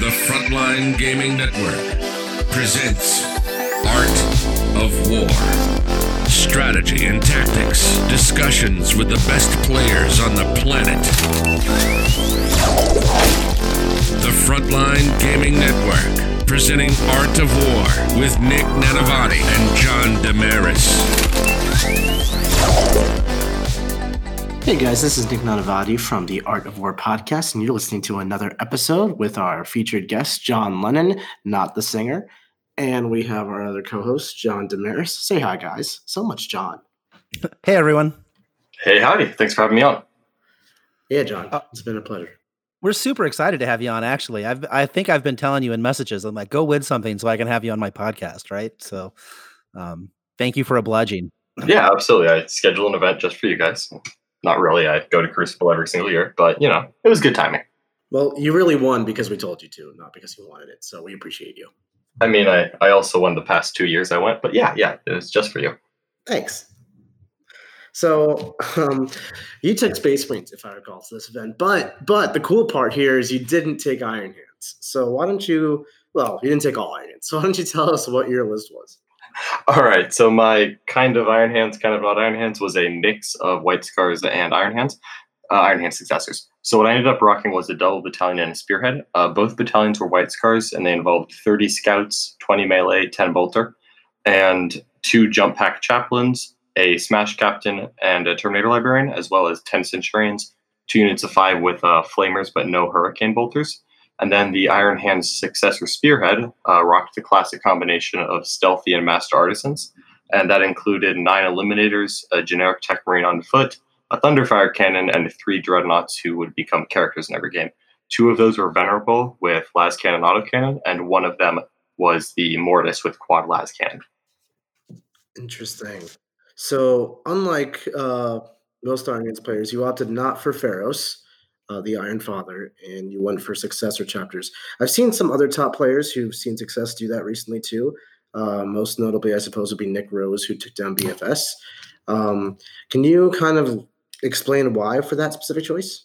The Frontline Gaming Network presents Art of War. Strategy and tactics, discussions with the best players on the planet. The Frontline Gaming Network presenting Art of War with Nick Nanavati and John Damaris. Hey guys, this is Nick Nanavati from the Art of War podcast, and you're listening to another episode with our featured guest, John Lennon, not the singer. And we have our other co host, John Damaris. Say hi, guys. So much, John. Hey everyone. Hey, howdy. Thanks for having me on. Yeah, John. Uh, it's been a pleasure. We're super excited to have you on actually. I've I think I've been telling you in messages I'm like go win something so I can have you on my podcast, right? So um thank you for obliging. Yeah, absolutely. I scheduled an event just for you guys. Not really. I go to Crucible every single year, but you know, it was good timing. Well, you really won because we told you to, not because you wanted it. So we appreciate you. I mean, I, I also won the past two years I went, but yeah, yeah, it was just for you. Thanks. So um, you took Space Marines, if I recall, to this event. But but the cool part here is you didn't take Iron Hands. So why don't you? Well, you didn't take all Iron Hands. So why don't you tell us what your list was? All right. So my kind of Iron Hands, kind of not Iron Hands was a mix of White Scars and Iron Hands, uh, Iron Hands successors. So what I ended up rocking was a double battalion and a spearhead. Uh, both battalions were White Scars, and they involved 30 scouts, 20 melee, 10 bolter, and two jump pack chaplains, a smash captain, and a Terminator librarian, as well as 10 centurions, two units of five with uh, flamers but no hurricane bolters. And then the Iron Hand's successor Spearhead uh, rocked the classic combination of stealthy and master artisans. And that included nine eliminators, a generic tech marine on foot, a thunderfire cannon, and three dreadnoughts who would become characters in every game. Two of those were venerable with las cannon autocannon, and one of them was the mortis with quad las cannon. Interesting. So unlike uh, most Iron Hands players, you opted not for Feirros. Uh, the Iron Father, and you went for successor chapters. I've seen some other top players who've seen success do that recently too. Uh, most notably, I suppose, would be Nick Rose, who took down BFS. Um, can you kind of explain why for that specific choice?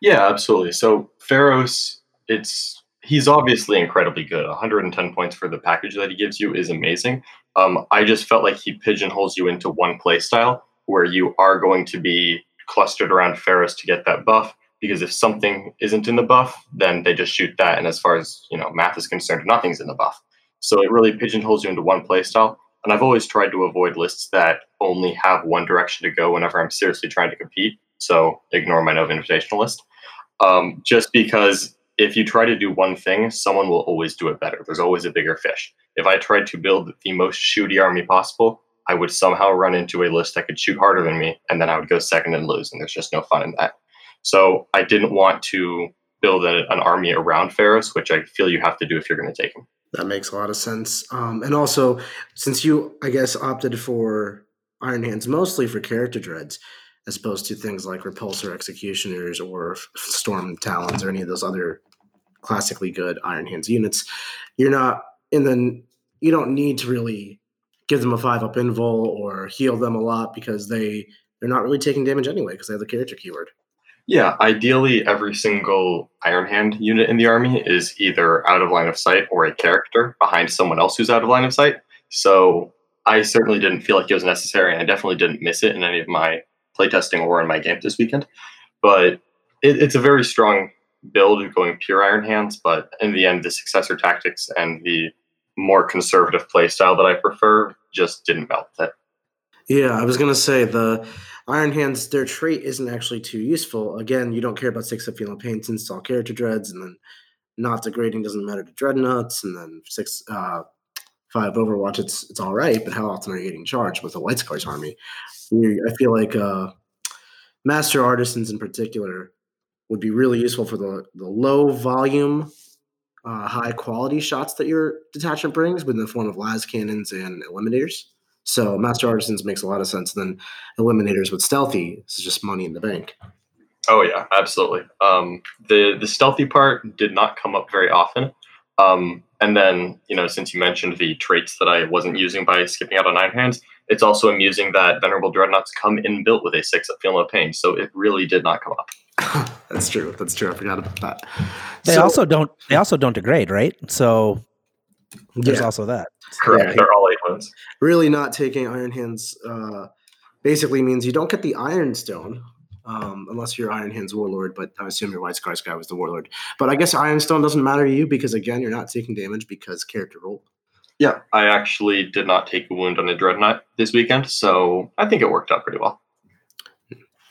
Yeah, absolutely. So Feirros, it's he's obviously incredibly good. 110 points for the package that he gives you is amazing. Um, I just felt like he pigeonholes you into one play style where you are going to be clustered around Feirros to get that buff. Because if something isn't in the buff, then they just shoot that. And as far as you know, math is concerned, nothing's in the buff. So it really pigeonholes you into one play style. And I've always tried to avoid lists that only have one direction to go whenever I'm seriously trying to compete. So ignore my Nova Invitational list. Um, just because if you try to do one thing, someone will always do it better. There's always a bigger fish. If I tried to build the most shooty army possible, I would somehow run into a list that could shoot harder than me, and then I would go second and lose, and there's just no fun in that. So I didn't want to build a, an army around Feirros, which I feel you have to do if you're going to take him. That makes a lot of sense. Um, and also, since you, I guess, opted for Iron Hands mostly for character dreads, as opposed to things like Repulsor Executioners or Storm Talons or any of those other classically good Iron Hands units, you're not in the. You don't need to really give them a five up invul or heal them a lot because they they're not really taking damage anyway because they have the character keyword. Yeah, ideally, every single Iron Hand unit in the army is either out of line of sight or a character behind someone else who's out of line of sight. So I certainly didn't feel like it was necessary, and I definitely didn't miss it in any of my playtesting or in my game this weekend. But it, it's a very strong build going pure Iron Hands, but in the end, the successor tactics and the more conservative playstyle that I prefer just didn't melt it. Yeah, I was gonna say the Iron Hands, their trait isn't actually too useful. Again, you don't care about six up feeling pain to install character dreads, and then not degrading doesn't matter to dreadnoughts, and then six uh five Overwatch, it's it's all right, but how often are you getting charged with a White Scars army? I feel like uh Master Artisans in particular would be really useful for the, the low volume uh, high quality shots that your detachment brings, in the form of las cannons and eliminators. So Master Artisans makes a lot of sense. Then Eliminators with Stealthy is just money in the bank. Oh yeah, absolutely. Um, the the stealthy part did not come up very often. Um, and then you know, since you mentioned the traits that I wasn't using by skipping out on Iron Hands, it's also amusing that Venerable Dreadnoughts come inbuilt with a six at Feel No Pain, so it really did not come up. That's true. That's true. I forgot about that. They So- also don't. They also don't degrade, right? So there's yeah. also that. Correct. Yeah. They're all eight wounds. really not taking Iron Hands uh, basically means you don't get the Iron Stone um, unless you're Iron Hands Warlord. But I assume your White Scars guy was the Warlord. But I guess Iron Stone doesn't matter to you because again, you're not taking damage because character role. Yeah, I actually did not take a wound on a dreadnought this weekend, so I think it worked out pretty well.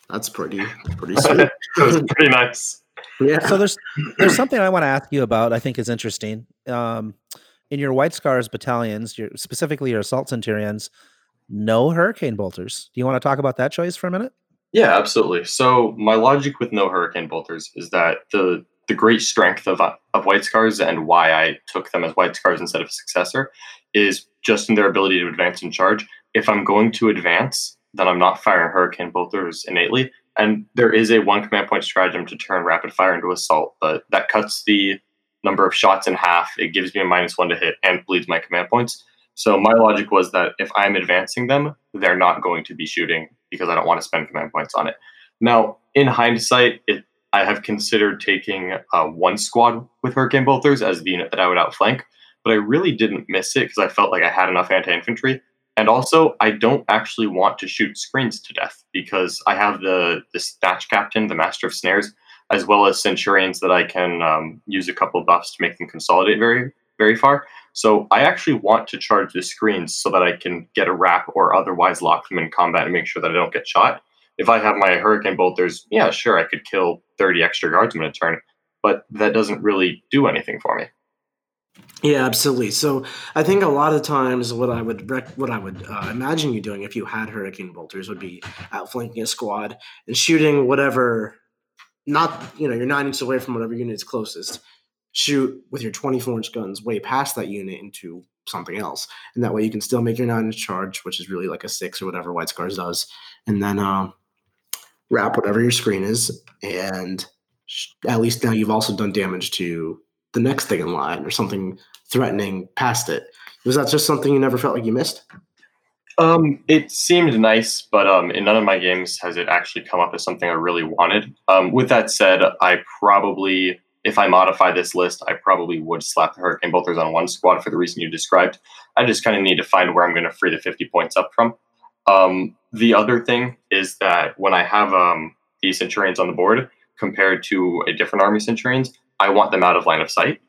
That's pretty pretty sweet. it was pretty nice. yeah. So there's there's something I want to ask you about. I think is interesting. Um, in your White Scars battalions, your specifically your Assault Centurions, no Hurricane Bolters. Do you want to talk about that choice for a minute? Yeah, absolutely. So my logic with no hurricane bolters is that the the great strength of of white scars and why I took them as white scars instead of a successor is just in their ability to advance and charge. If I'm going to advance, then I'm not firing hurricane bolters innately. And there is a one command point stratagem to turn rapid fire into assault, but that cuts the number of shots in half. It gives me a minus one to hit and bleeds my command points. So my logic was that if I'm advancing them, they're not going to be shooting because I don't want to spend command points on it. Now, in hindsight, it I have considered taking uh, one squad with Hurricane Bolters as the unit that I would outflank, but I really didn't miss it because I felt like I had enough anti-infantry. And also, I don't actually want to shoot screens to death because I have the the Snatch Captain, the Master of Snares, as well as Centurions that I can um, use a couple buffs to make them consolidate very very far. So I actually want to charge the screens so that I can get a wrap or otherwise lock them in combat and make sure that I don't get shot. If I have my Hurricane Bolters, yeah, sure, I could kill 30 extra guardsmen in a turn, but that doesn't really do anything for me. Yeah, absolutely. So I think a lot of times what I would rec- what I would uh, imagine you doing if you had Hurricane Bolters would be outflanking a squad and shooting whatever, not you know you're nine inches away from whatever unit is closest. Shoot with your 24 inch guns way past that unit into something else, and that way you can still make your nine inch charge, which is really like a six or whatever White Scars does, and then um, wrap whatever your screen is, and at least now you've also done damage to the next thing in line or something threatening past it. Was that just something you never felt like you missed? Um, it seemed nice, but um, in none of my games has it actually come up as something I really wanted. Um, with that said, I probably, if I modify this list, I probably would slap the Hurricane Bolters on one squad for the reason you described. I just kind of need to find where I'm going to free the 50 points up from. Um, the other thing is that when I have um, the Centurions on the board compared to a different army Centurions, I want them out of line of sight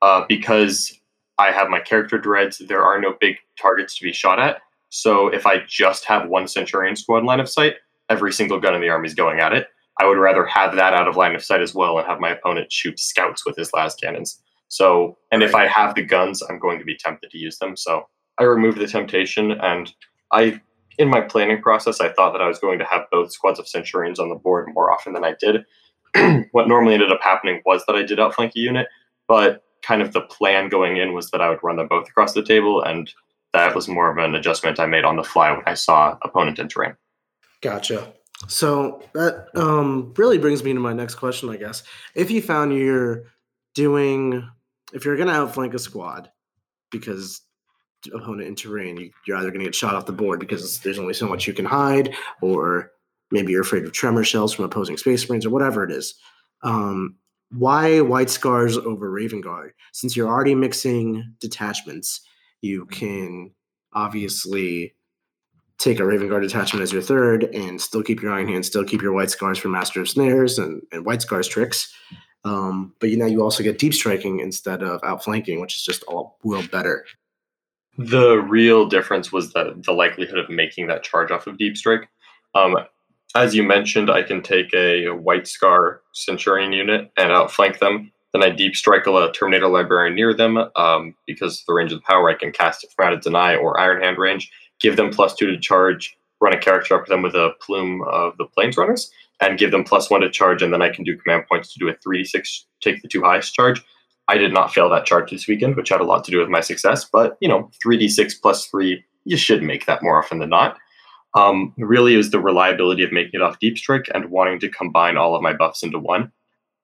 uh, because I have my character dreads. There are no big targets to be shot at. So if I just have one Centurion squad in line of sight, every single gun in the army is going at it. I would rather have that out of line of sight as well and have my opponent shoot scouts with his las cannons. So, and if I have the guns, I'm going to be tempted to use them. So I removed the temptation, and I, in my planning process, I thought that I was going to have both squads of Centurions on the board more often than I did. what normally ended up happening was that I did outflank a unit, but kind of the plan going in was that I would run them both across the table, and that was more of an adjustment I made on the fly when I saw opponent entering. Gotcha. So that um, really brings me to my next question, I guess. If you found you're doing, if you're going to outflank a squad because opponent in terrain, you, you're either going to get shot off the board because there's only so much you can hide, or maybe you're afraid of tremor shells from opposing space marines, or whatever it is. Um, why White Scars over Raven Guard? Since you're already mixing detachments, you can obviously take a Raven Guard detachment as your third and still keep your Iron Hand, still keep your White Scars for Master of Snares and, and White Scars tricks. Um, but you know, you also get deep striking instead of outflanking, which is just all world better. The real difference was the the likelihood of making that charge off of deep strike. Um, as you mentioned, I can take a White Scar Centurion unit and outflank them. Then I deep strike a Terminator Librarian near them um, because the range of the power. I can cast it from out of deny or Iron Hand range. Give them plus two to charge. Run a character up to them with a plume of the Plains Runners and give them plus one to charge. And then I can do command points to do a three six. Take the two highest charge. I did not fail that charge this weekend, which had a lot to do with my success. But you know, three d six plus three, you should make that more often than not. Um, really, is the reliability of making it off deep strike and wanting to combine all of my buffs into one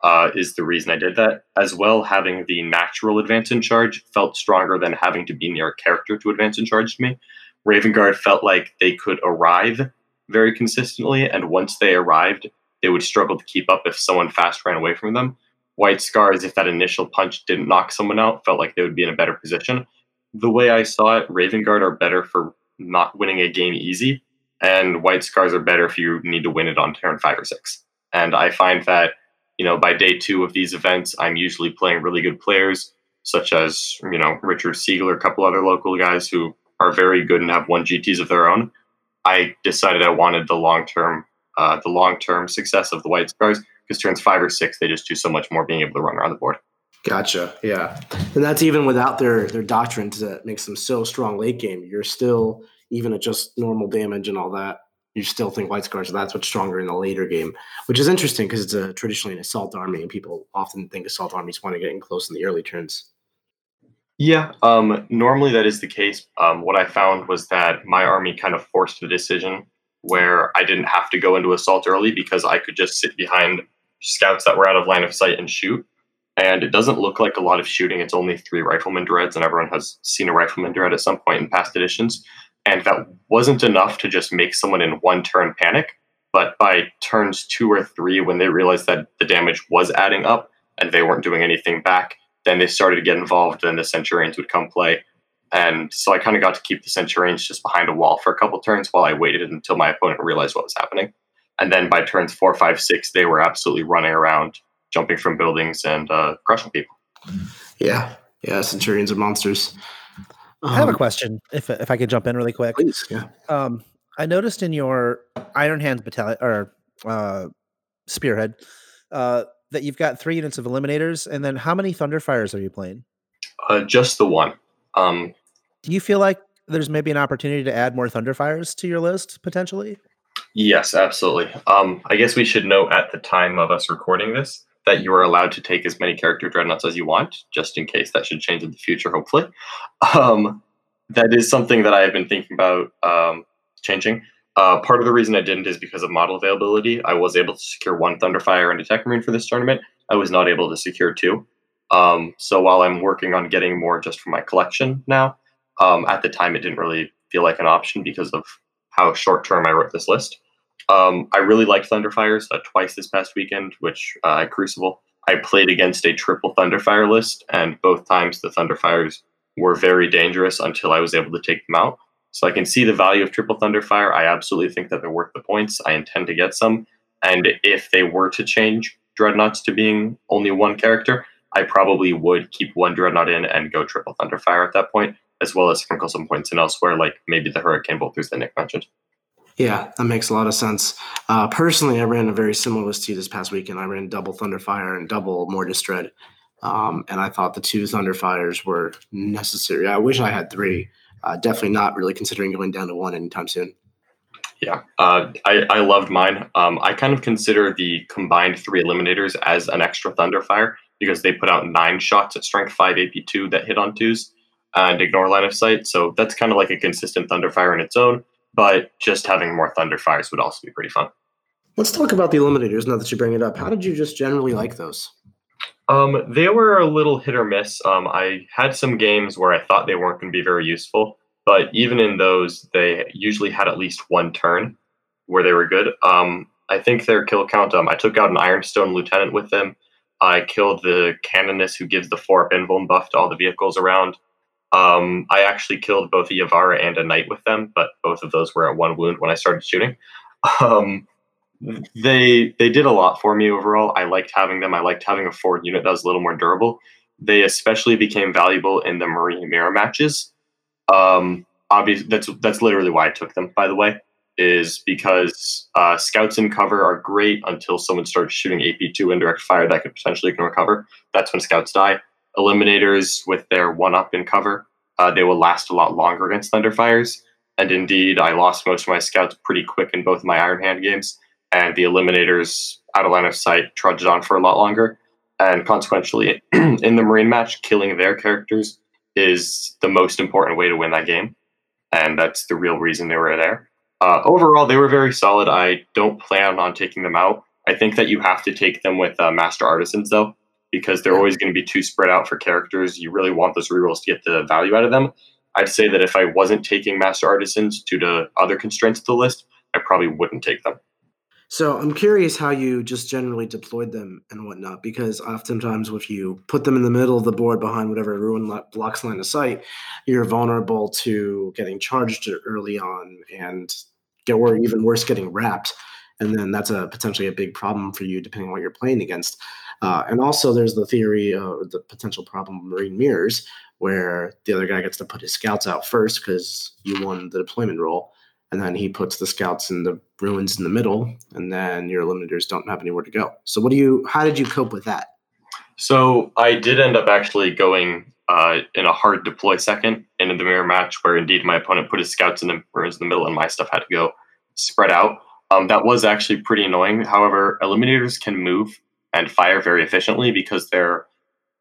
uh, is the reason I did that. As well, having the natural advance in charge felt stronger than having to be near a character to advance in charge to me. Raven Guard felt like they could arrive very consistently, and once they arrived, they would struggle to keep up if someone fast ran away from them. White Scars, if that initial punch didn't knock someone out, felt like they would be in a better position. The way I saw it, Raven Guard are better for not winning a game easy, and White Scars are better if you need to win it on turn five or six. And I find that you know, by day two of these events, I'm usually playing really good players, such as, you know, Richard Siegler, a couple other local guys who are very good and have won GTs of their own. I decided I wanted the long term, uh, the long term success of the White Scars because turns five or six, they just do so much more being able to run around the board. Gotcha. Yeah, and that's even without their their doctrines that makes them so strong late game. You're still even at just normal damage and all that you still think White Scars, that's what's stronger in the later game, which is interesting because it's a traditionally an assault army, and people often think assault armies want to get in close in the early turns. Yeah, um, normally that is the case. Um, what I found was that my army kind of forced the decision where I didn't have to go into assault early because I could just sit behind scouts that were out of line of sight and shoot. And it doesn't look like a lot of shooting. It's only three rifleman dreads, and everyone has seen a rifleman dread at some point in past editions. And that wasn't enough to just make someone in one turn panic. But by turns two or three, when they realized that the damage was adding up and they weren't doing anything back, then they started to get involved. Then the Centurions would come play. And so I kind of got to keep the Centurions just behind a wall for a couple turns while I waited until my opponent realized what was happening. And then by turns four, five, six, they were absolutely running around, jumping from buildings and uh, crushing people. Yeah. Yeah. Centurions are monsters. Um, I have a um, question, if if I could jump in really quick. Please, yeah. Um, I noticed in your Iron Hands battalion or uh, spearhead uh, that you've got three units of eliminators, and then how many Thunderfires are you playing? Uh, just the one. Um, Do you feel like there's maybe an opportunity to add more Thunderfires to your list potentially? Yes, absolutely. Um, I guess we should know at the time of us recording this that you are allowed to take as many character dreadnoughts as you want, just in case that should change in the future, hopefully. Um, that is something that I have been thinking about um, changing. Uh, part of the reason I didn't is because of model availability. I was able to secure one Thunderfire and a Tech Marine for this tournament. I was not able to secure two. Um, so while I'm working on getting more just for my collection now, um, at the time it didn't really feel like an option because of how short term I wrote this list. Um, I really liked Thunderfires uh, twice this past weekend, which uh, at Crucible I played against a triple Thunderfire list, and both times the Thunderfires were very dangerous until I was able to take them out. So I can see the value of triple Thunderfire. I absolutely think that they're worth the points. I intend to get some, and if they were to change Dreadnoughts to being only one character, I probably would keep one Dreadnought in and go triple Thunderfire at that point, as well as sprinkle some points in elsewhere, like maybe the Hurricane Bolters that Nick mentioned. Yeah, that makes a lot of sense. Uh, personally, I ran a very similar list to you this past weekend. I ran double Thunderfire and double Mortis Dread. Um, and I thought the two Thunderfires were necessary. I wish I had three. Uh, definitely not really considering going down to one anytime soon. Yeah, uh, I, I loved mine. Um, I kind of consider the combined three eliminators as an extra Thunderfire because they put out nine shots at strength 5 AP2 that hit on twos and ignore line of sight. So that's kind of like a consistent Thunderfire in its own but just having more Thunderfires would also be pretty fun. Let's talk about the Eliminators now that you bring it up. How did you just generally like those? Um, they were a little hit or miss. Um, I had some games where I thought they weren't going to be very useful, but even in those, they usually had at least one turn where they were good. Um, I think their kill count. Um, I took out an Ironstone Lieutenant with them. I killed the Canoness who gives the four up invuln buff to all the vehicles around. Um, I actually killed both a Y'avara and a Knight with them, but both of those were at one wound when I started shooting. Um, they they did a lot for me overall. I liked having them. I liked having a forward unit that was a little more durable. They especially became valuable in the Marine mirror matches. Um, obviously, that's that's literally why I took them. By the way, is because uh, scouts in cover are great until someone starts shooting AP2 indirect fire that could potentially ignore cover. That's when scouts die eliminators with their one up in cover. Uh, they will last a lot longer against Thunderfires. And indeed, I lost most of my scouts pretty quick in both my Iron Hand games, and the eliminators out of line of sight trudged on for a lot longer. and consequently, in the Marine match, killing their characters is the most important way to win that game, and that's the real reason they were there. Uh, overall, they were very solid. I don't plan on taking them out. I think that you have to take them with uh, Master Artisans, though, because they're always going to be too spread out for characters. You really want those rerolls to get the value out of them. I'd say that if I wasn't taking Master Artisans due to other constraints of the list, I probably wouldn't take them. So I'm curious how you just generally deployed them and whatnot, because oftentimes if you put them in the middle of the board behind whatever ruin blocks line of sight, you're vulnerable to getting charged early on and get or even worse, getting wrapped. And then that's a potentially a big problem for you depending on what you're playing against. Uh, and also there's the theory of the potential problem of marine mirrors, where the other guy gets to put his scouts out first because you won the deployment role and then he puts the scouts in the ruins in the middle, and then your eliminators don't have anywhere to go. So, what do you? How did you cope with that? So, I did end up actually going uh, in a hard deploy second into the mirror match, where indeed my opponent put his scouts in the ruins in the middle, and my stuff had to go spread out. Um, that was actually pretty annoying. However, eliminators can move and fire very efficiently because they're.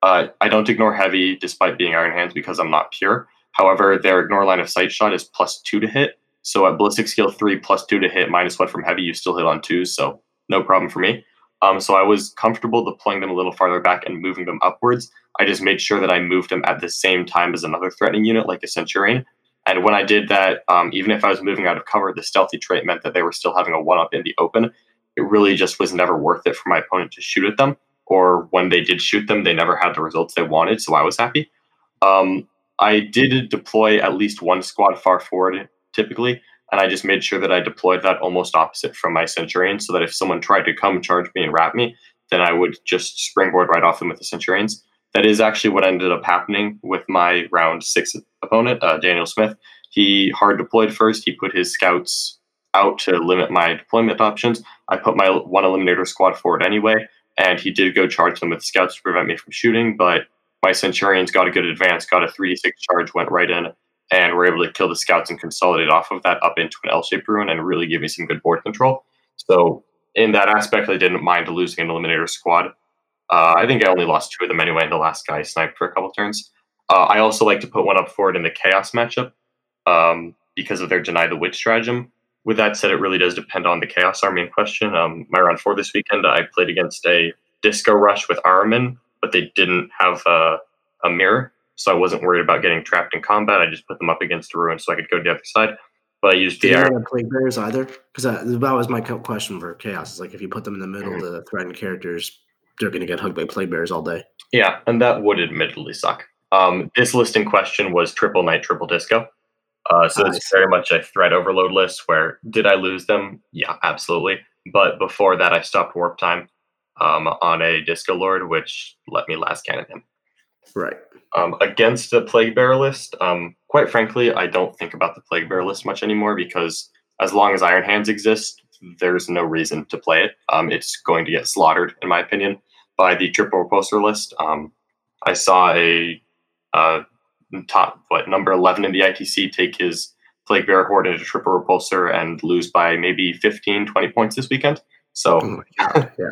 Uh, I don't ignore heavy despite being Iron Hands because I'm not pure. However, their ignore line of sight shot is plus two to hit, so at ballistic skill three plus two to hit, minus one from heavy, you still hit on twos, so no problem for me. Um, so I was comfortable deploying them a little farther back and moving them upwards. I just made sure that I moved them at the same time as another threatening unit, like a Centurion. And when I did that, um, even if I was moving out of cover, the stealthy trait meant that they were still having a one up in the open. It really just was never worth it for my opponent to shoot at them. Or when they did shoot them, they never had the results they wanted, so I was happy. Um, I did deploy at least one squad far forward typically. And I just made sure that I deployed that almost opposite from my Centurion so that if someone tried to come charge me and wrap me, then I would just springboard right off them with the Centurions. That is actually what ended up happening with my round six opponent, uh, Daniel Smith. He hard deployed first. He put his scouts out to limit my deployment options. I put my one eliminator squad forward anyway, and he did go charge them with scouts to prevent me from shooting, but my Centurions got a good advance, got a 3d6 charge, went right in, and we're able to kill the scouts and consolidate off of that up into an L-shaped ruin and really give me some good board control. So in that aspect, I didn't mind losing an eliminator squad. Uh, I think I only lost two of them anyway, and the last guy sniped for a couple turns. Uh, I also like to put one up forward in the chaos matchup um, because of their deny the witch stratagem. With that said, it really does depend on the chaos army in question. Um, my round four this weekend, I played against a disco rush with Ahriman, but they didn't have a, a mirror, so I wasn't worried about getting trapped in combat. I just put them up against a ruin so I could go to the other side. But I used the air. plague bears either, because that, that, was my question for chaos. Is like if you put them in the middle, mm-hmm. the threatened characters, they're going to get hugged by plague bears all day. Yeah, and that would admittedly suck. Um, this list in question was triple knight, triple disco. Uh, so it's very much a threat overload list. Where did I lose them? Yeah, absolutely. But before that, I stopped warp time um, on a disco lord, which let me las cannon him. Right. Um, against the plague bear list, um, quite frankly, I don't think about the plague bear list much anymore because as long as Iron Hands exist, there's no reason to play it. Um, it's going to get slaughtered, in my opinion, by the triple repulsor list. Um, I saw a uh, top what number eleven in the ITC take his plague bear horde into triple repulsor and lose by maybe 15, 20 points this weekend. So oh yeah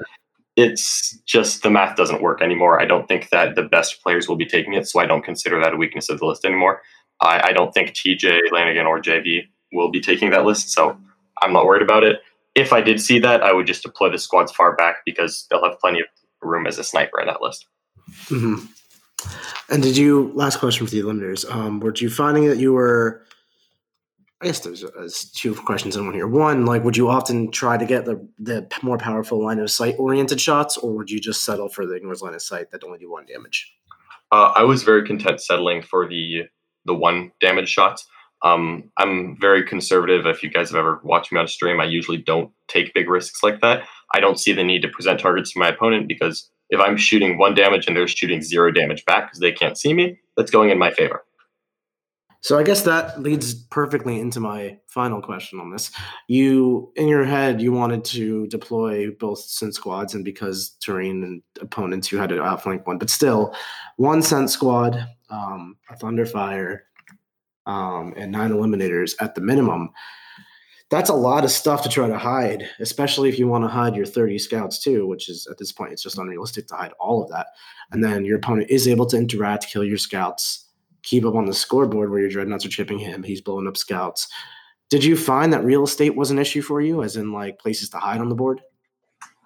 it's just the math doesn't work anymore. I don't think that the best players will be taking it, so I don't consider that a weakness of the list anymore. I, I don't think TJ Lanigan or JV will be taking that list, so I'm not worried about it. If I did see that, I would just deploy the squads far back because they'll have plenty of room as a sniper in that list. Mm-hmm. And did you? Last question for the eliminators. Um, were you finding that you were I guess there's, there's, two questions in one here. One, like, would you often try to get the the more powerful line of sight oriented shots, or would you just settle for the ignores line of sight that only do one damage? Uh, I was very content settling for the the one damage shots. Um, I'm very conservative. If you guys have ever watched me on stream, I usually don't take big risks like that. I don't see the need to present targets to my opponent because if I'm shooting one damage and they're shooting zero damage back because they can't see me, that's going in my favor. So I guess that leads perfectly into my final question on this. You, in your head, you wanted to deploy both scent squads, and because terrain and opponents, you had to outflank one, but still, one scent squad, um, a Thunderfire, um, and nine eliminators at the minimum. That's a lot of stuff to try to hide, especially if you want to hide your 30 scouts too, which is at this point it's just unrealistic to hide all of that. And then your opponent is able to interact, kill your scouts, keep up on the scoreboard where your dreadnoughts are chipping him. He's blowing up scouts. Did you find that real estate was an issue for you, as in like places to hide on the board?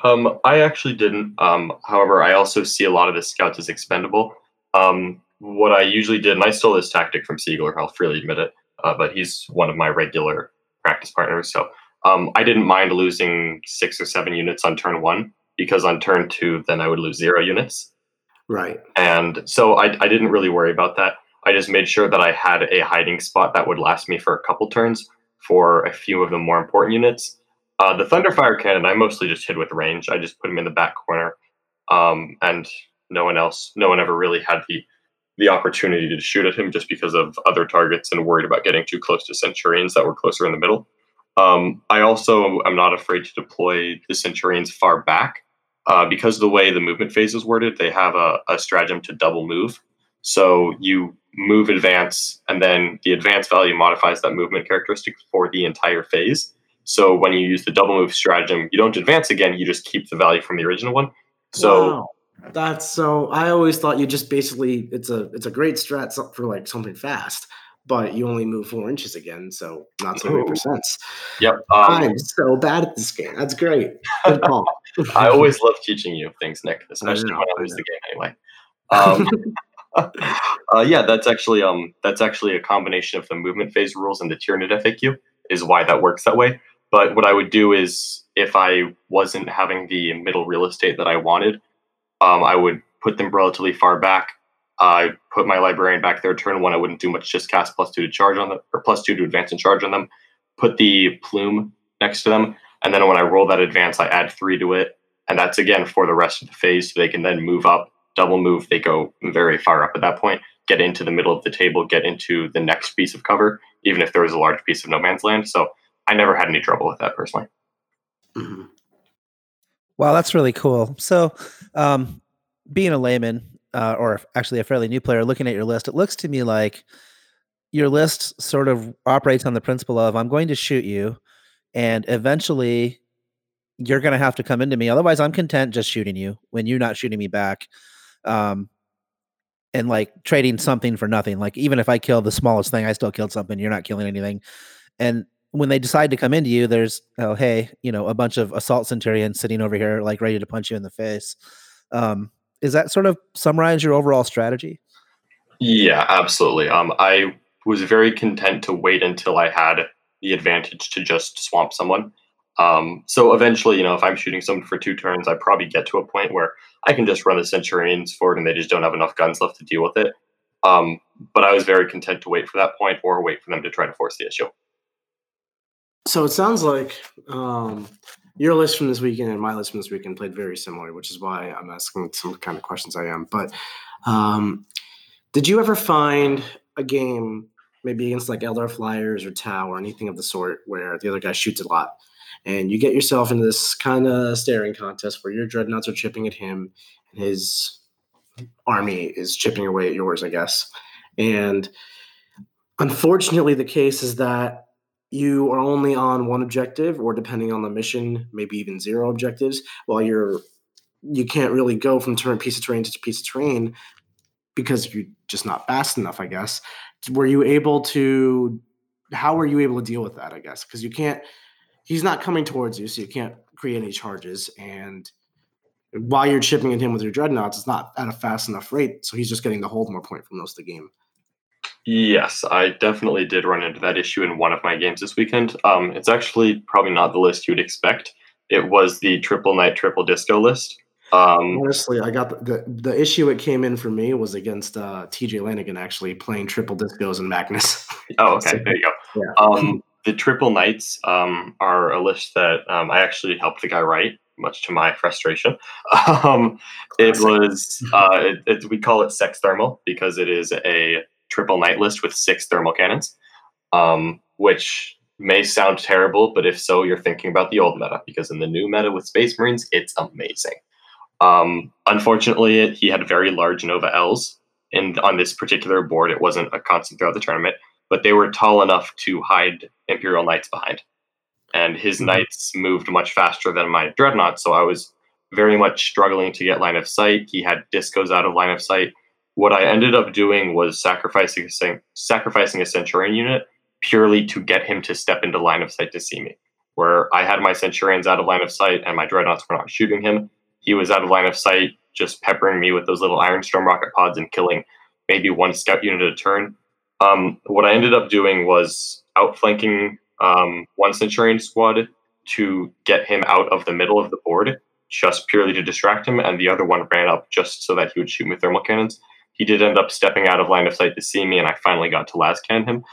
Um, I actually didn't. Um, however, I also see a lot of the scouts as expendable. Um, what I usually did, and I stole this tactic from Siegler, I'll freely admit it, uh, but he's one of my regular practice partners. So um, I didn't mind losing six or seven units on turn one because on turn two, then I would lose zero units. Right. And so I, I didn't really worry about that. I just made sure that I had a hiding spot that would last me for a couple turns for a few of the more important units. Uh, the Thunderfire cannon, I mostly just hid with range. I just put him in the back corner, um, and no one else, no one ever really had the the opportunity to shoot at him just because of other targets and worried about getting too close to Centurions that were closer in the middle. Um, I also am not afraid to deploy the Centurions far back uh, because of the way the movement phase is worded, they have a, a stratagem to double move. So you move advance, and then the advance value modifies that movement characteristic for the entire phase. So when you use the double move stratagem, you don't advance again, you just keep the value from the original one. So wow. That's so I always thought you just basically it's a it's a great strat for like something fast, but you only move four inches again, so not so great for sense. Yep. Um, I'm so bad at this game. That's great. Good call. I always love teaching you things, Nick, especially know, when I I lose the game anyway. Um, uh, yeah, that's actually um that's actually a combination of the movement phase rules and the Tyranid FAQ is why that works that way. But what I would do is if I wasn't having the middle real estate that I wanted, um, I would put them relatively far back. I put my librarian back there. Turn one, I wouldn't do much. Just cast plus two to charge on them, or plus two to advance and charge on them. Put the plume next to them, and then when I roll that advance, I add three to it, and that's again for the rest of the phase. So they can then move up, double move. They go very far up at that point. Get into the middle of the table. Get into the next piece of cover, even if there was a large piece of no man's land. So I never had any trouble with that personally. Mhm. Wow, that's really cool. So, um, being a layman, uh, or actually a fairly new player, looking at your list, it looks to me like your list sort of operates on the principle of I'm going to shoot you, and eventually you're going to have to come into me. Otherwise, I'm content just shooting you when you're not shooting me back. Um, and like trading something for nothing. Like even if I kill the smallest thing, I still killed something. You're not killing anything. And when they decide to come into you, there's oh hey, you know, a bunch of assault centurions sitting over here, like ready to punch you in the face. Um, is that sort of summarize your overall strategy? Yeah, absolutely. Um, I was very content to wait until I had the advantage to just swamp someone. Um, so eventually, you know, if I'm shooting someone for two turns, I probably get to a point where I can just run the Centurions forward and they just don't have enough guns left to deal with it. Um, but I was very content to wait for that point or wait for them to try to force the issue. So it sounds like um, your list from this weekend and my list from this weekend played very similar, which is why I'm asking some kind of questions I am. But um, did you ever find a game, maybe against like Eldar Flyers or Tau or anything of the sort, where the other guy shoots a lot, and you get yourself into this kind of staring contest where your dreadnoughts are chipping at him, and his army is chipping away at yours, I guess, and unfortunately, the case is that you are only on one objective or depending on the mission maybe even zero objectives while you're you can't really go from turn piece of terrain to piece of terrain because you're just not fast enough i guess. Were you able to how were you able to deal with that i guess? Because you can't he's not coming towards you so you can't create any charges and while you're chipping at him with your dreadnoughts it's not at a fast enough rate so he's just getting the hold more point for most of the game Yes, I definitely did run into that issue in one of my games this weekend. Um, it's actually probably not the list you'd expect. It was the triple knight, triple disco list. Um, Honestly, I got the, the the issue it came in for me was against uh, TJ Lanigan actually playing triple discos and Magnus. oh, okay, there you go. Yeah. Um, the triple knights um, are a list that um, I actually helped the guy write, much to my frustration. Um, it was uh, it, it, we call it sex thermal because it is a triple knight list with six thermal cannons, um, which may sound terrible, but if so, you're thinking about the old meta because in the new meta with Space Marines, it's amazing. Um, unfortunately, he had very large Nova L's, and on this particular board, it wasn't a constant throughout the tournament, but they were tall enough to hide Imperial Knights behind. and his Mhm. knights moved much faster than my dreadnought, so I was very much struggling to get line of sight. He had discos out of line of sight. What I ended up doing was sacrificing a sacrificing a centurion unit purely to get him to step into line of sight to see me. Where I had my centurions out of line of sight and my dreadnoughts were not shooting him, he was out of line of sight, just peppering me with those little Iron Storm rocket pods and killing maybe one scout unit at a turn. Um, what I ended up doing was outflanking um, one Centurion squad to get him out of the middle of the board, just purely to distract him, and the other one ran up just so that he would shoot me thermal cannons. He did end up stepping out of line of sight to see me, and I finally got to last can him.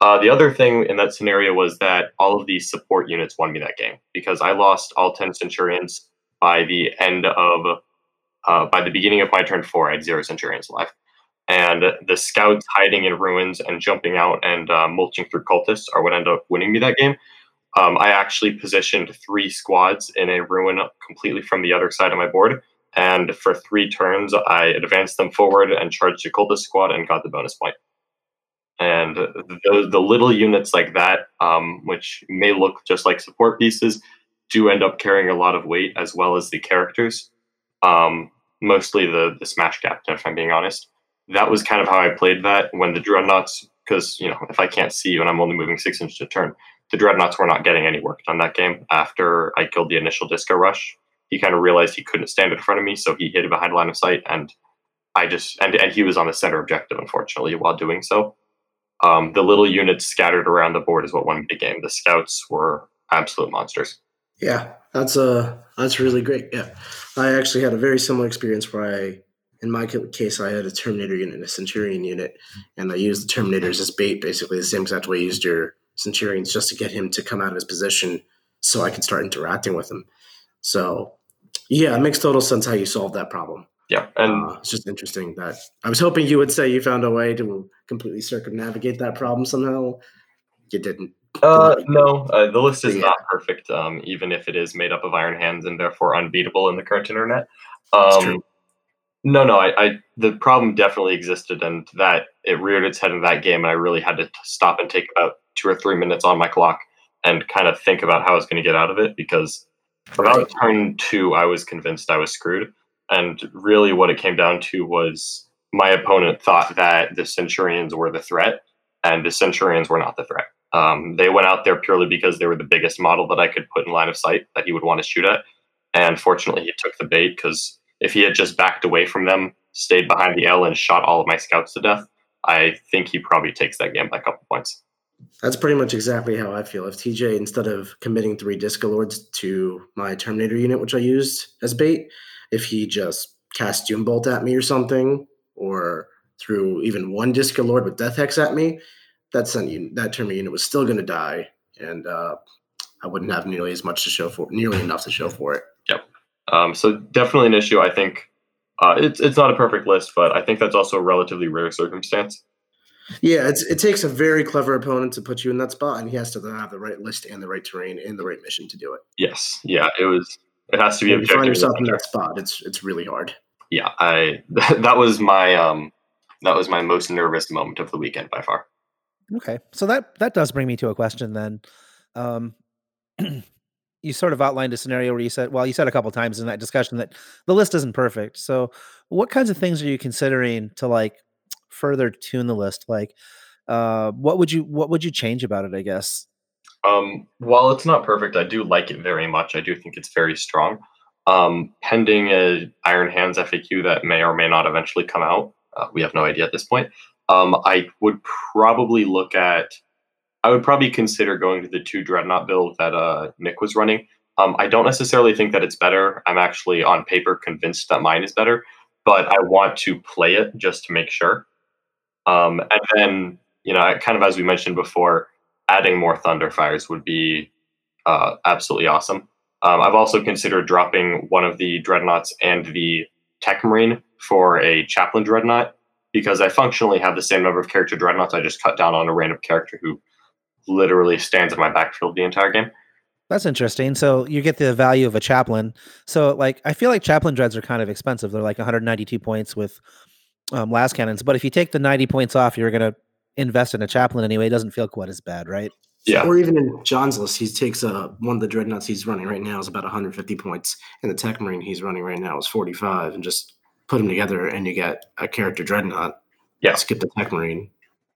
Uh, the other thing in that scenario was that all of these support units won me that game because I lost all 10 Centurions by the end of, uh, by the beginning of my turn four. I had zero Centurions left and the scouts hiding in ruins and jumping out and uh, mulching through cultists are what ended up winning me that game. Um, I actually positioned three squads in a ruin completely from the other side of my board, and for three turns, I advanced them forward and charged a cultist squad and got the bonus point. And the, the little units like that, um, which may look just like support pieces, do end up carrying a lot of weight as well as the characters. Um, mostly the the smash captain, if I'm being honest that was kind of how I played that when the dreadnoughts, because you know if I can't see you and I'm only moving six inches a turn, the dreadnoughts were not getting any work done that game. After I killed the initial disco rush, he kind of realized he couldn't stand in front of me, so he hid behind line of sight, and I just and and he was on the center objective, unfortunately, while doing so. Um, the little units scattered around the board is what won the game. The scouts were absolute monsters. Yeah, that's uh that's really great. Yeah, I actually had a very similar experience where I, in my case, I had a Terminator unit and a Centurion unit, and I used the Terminators as bait, basically the same exact way you used your Centurions, just to get him to come out of his position, so I could start interacting with him. So, yeah, it makes total sense how you solved that problem. Yeah, and Uh, it's just interesting that I was hoping you would say you found a way to completely circumnavigate that problem somehow. You didn't. Uh, no, uh, the list is Yeah. not perfect, um, even if it is made up of Iron Hands and therefore unbeatable in the current internet. Um, no, no, I, I, the problem definitely existed, and that it reared its head in that game, and I really had to t- stop and take about two or three minutes on my clock and kind of think about how I was going to get out of it because about turn two, I was convinced I was screwed, and really what it came down to was my opponent thought that the Centurions were the threat, and the Centurions were not the threat. Um, they went out there purely because they were the biggest model that I could put in line of sight that he would want to shoot at. And fortunately, he took the bait because if he had just backed away from them, stayed behind the L, and shot all of my scouts to death, I think he probably takes that game by a couple points. That's pretty much exactly how I feel. If TJ, instead of committing three Disco Lords to my Terminator unit, which I used as bait, if he just cast Doom Bolt at me or something, or threw even one Disco Lord with Death Hex at me, that unit, that Terminator unit was still going to die, and uh, I wouldn't have nearly as much to show for, nearly enough to show for it. Yep. Um, so definitely an issue. I think uh, it's it's not a perfect list, but I think that's also a relatively rare circumstance. Yeah, it's, it takes a very clever opponent to put you in that spot, and he has to have the right list and the right terrain and the right mission to do it. Yes, yeah, it was. It has to be If you find yourself in that spot, it's it's really hard. Yeah, I that was my um that was my most nervous moment of the weekend by far. Okay, so that that does bring me to a question then. Um, you sort of outlined a scenario where you said, well, you said a couple times in that discussion that the list isn't perfect. So, what kinds of things are you considering to like further tune the list? Like, uh, what would you what would you change about it? I guess. Um, while it's not perfect, I do like it very much. I do think it's very strong. Um, pending a Iron Hands FAQ that may or may not eventually come out, uh, we have no idea at this point. Um, I would probably look at. I would probably consider going to the two Dreadnought build that uh, Nick was running. Um, I don't necessarily think that it's better. I'm actually on paper convinced that mine is better, but I want to play it just to make sure. Um, and then, you know, kind of as we mentioned before, adding more Thunderfires would be uh, absolutely awesome. Um, I've also considered dropping one of the Dreadnoughts and the Tech Marine for a Chaplain Dreadnought because I functionally have the same number of character Dreadnoughts. I just cut down on a random character who literally stands in my backfield the entire game. That's interesting. So you get the value of a chaplain. So like I feel like chaplain dreads are kind of expensive. They're like 192 points with um, las cannons. But if you take the 90 points off, you're gonna invest in a chaplain anyway. It doesn't feel quite as bad, right? Yeah. Or even in John's list, he takes uh, one of the dreadnoughts he's running right now is about 150 points, and the Tech Marine he's running right now is 45, and just put them together, and you get a character dreadnought. Yeah. Skip the Tech Marine.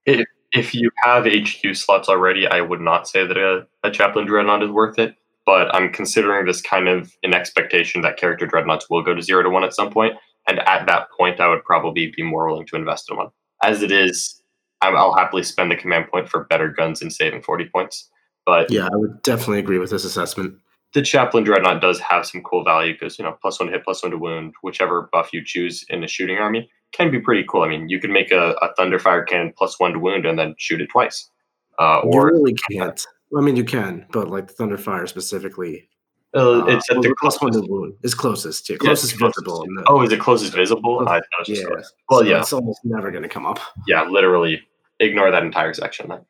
if if you have HQ slots already, I would not say that a, a Chaplain Dreadnought is worth it. But I'm considering this kind of an expectation that character Dreadnoughts will go to zero to one at some point, and at that point, I would probably be more willing to invest in one. As it is, I'll happily spend the command point for better guns and saving 40 points. But Yeah, I would definitely agree with this assessment. the Chaplain Dreadnought does have some cool value because you know plus one hit, plus one to wound, whichever buff you choose in the shooting army can be pretty cool. I mean, you can make a, a Thunderfire cannon plus one to wound and then shoot it twice. Uh, you really can't. I mean, you can, but like Thunderfire specifically, uh, uh, it's at well, the the plus one closest. to wound is closest. Yeah, Yeah, it's closest closest. visible. in Oh, is it closest visible? I, I was just yeah. like- well, so yeah, it's almost never going to come up. yeah. Literally, ignore that entire section. Then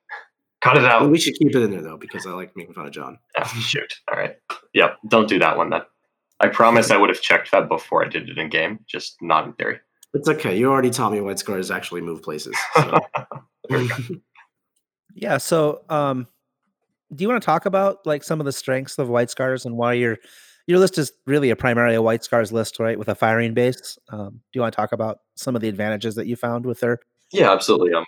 cut it out. But we should keep it in there though because I like making fun of John. Oh, shoot. All right. Yep. Don't do that one then. I promise I would have checked that before I did it in game, just not in theory. It's okay. You already taught me White Scars actually move places. So. Yeah. So, um, do you want to talk about like some of the strengths of White Scars and why your your list is really a primarily a White Scars list, right, with a firing base? Um, do you want to talk about some of the advantages that you found with her? Yeah, absolutely. Um,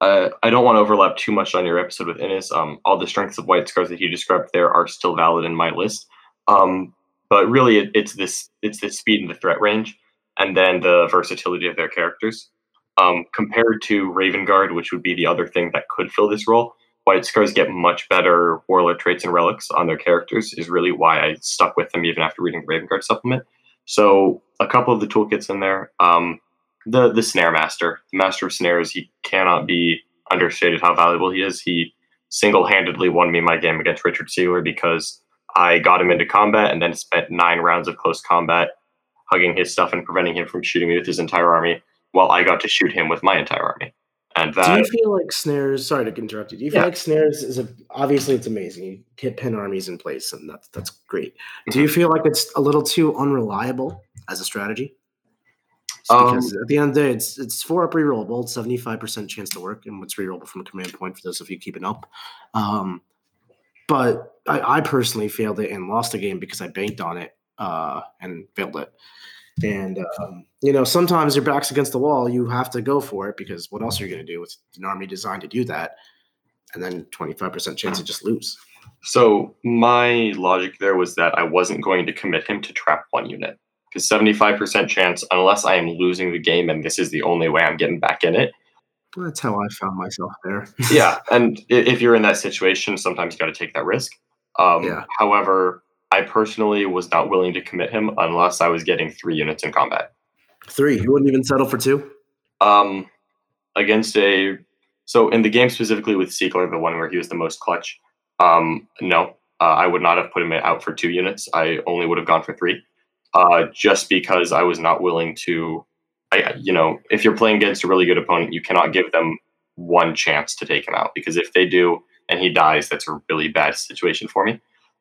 I I don't want to overlap too much on your episode with Innes. Um, all the strengths of White Scars that you described there are still valid in my list. Um, but really, it, it's this it's the speed and the threat range, and then the versatility of their characters. Um, compared to Raven Guard, which would be the other thing that could fill this role, White Scars get much better warlord traits and relics on their characters. Is really why I stuck with them even after reading the Raven Guard supplement. So a couple of the toolkits in there. Um, the the snare master, the master of snares, he cannot be understated how valuable he is. He single handedly won me my game against Richard Siegler because I got him into combat and then spent nine rounds of close combat hugging his stuff and preventing him from shooting me with his entire army, while I got to shoot him with my entire army. And that, Do you feel like snares? Sorry to interrupt you. Do you feel Yeah. like snares is a obviously it's amazing. You hit pin armies in place, and that's that's great. Mm-hmm. Do you feel like it's a little too unreliable as a strategy? Um, because at the end of the day, it's it's four up rerollable, seventy five percent chance to work, and what's rerollable from a command point for those of you keeping up. Um, but I, I personally failed it and lost the game because I banked on it uh, and failed it. And um, you know, sometimes your back's against the wall. You have to go for it because what else are you going to do with an army designed to do that? And then twenty five percent chance to just lose. So my logic there was that I wasn't going to commit him to trap one unit because seventy five percent chance, unless I am losing the game and this is the only way I'm getting back in it. That's how I found myself there. yeah, and if you're in that situation, sometimes you got to take that risk. Um, Yeah. However, I personally was not willing to commit him unless I was getting three units in combat. Three. You wouldn't even settle for two. Um, against a so in the game specifically with Siegler, the one where he was the most clutch. Um, no, uh, I would not have put him out for two units. I only would have gone for three, uh, just because I was not willing to. I, you know, if you're playing against a really good opponent, you cannot give them one chance to take him out because if they do and he dies, that's a really bad situation for me.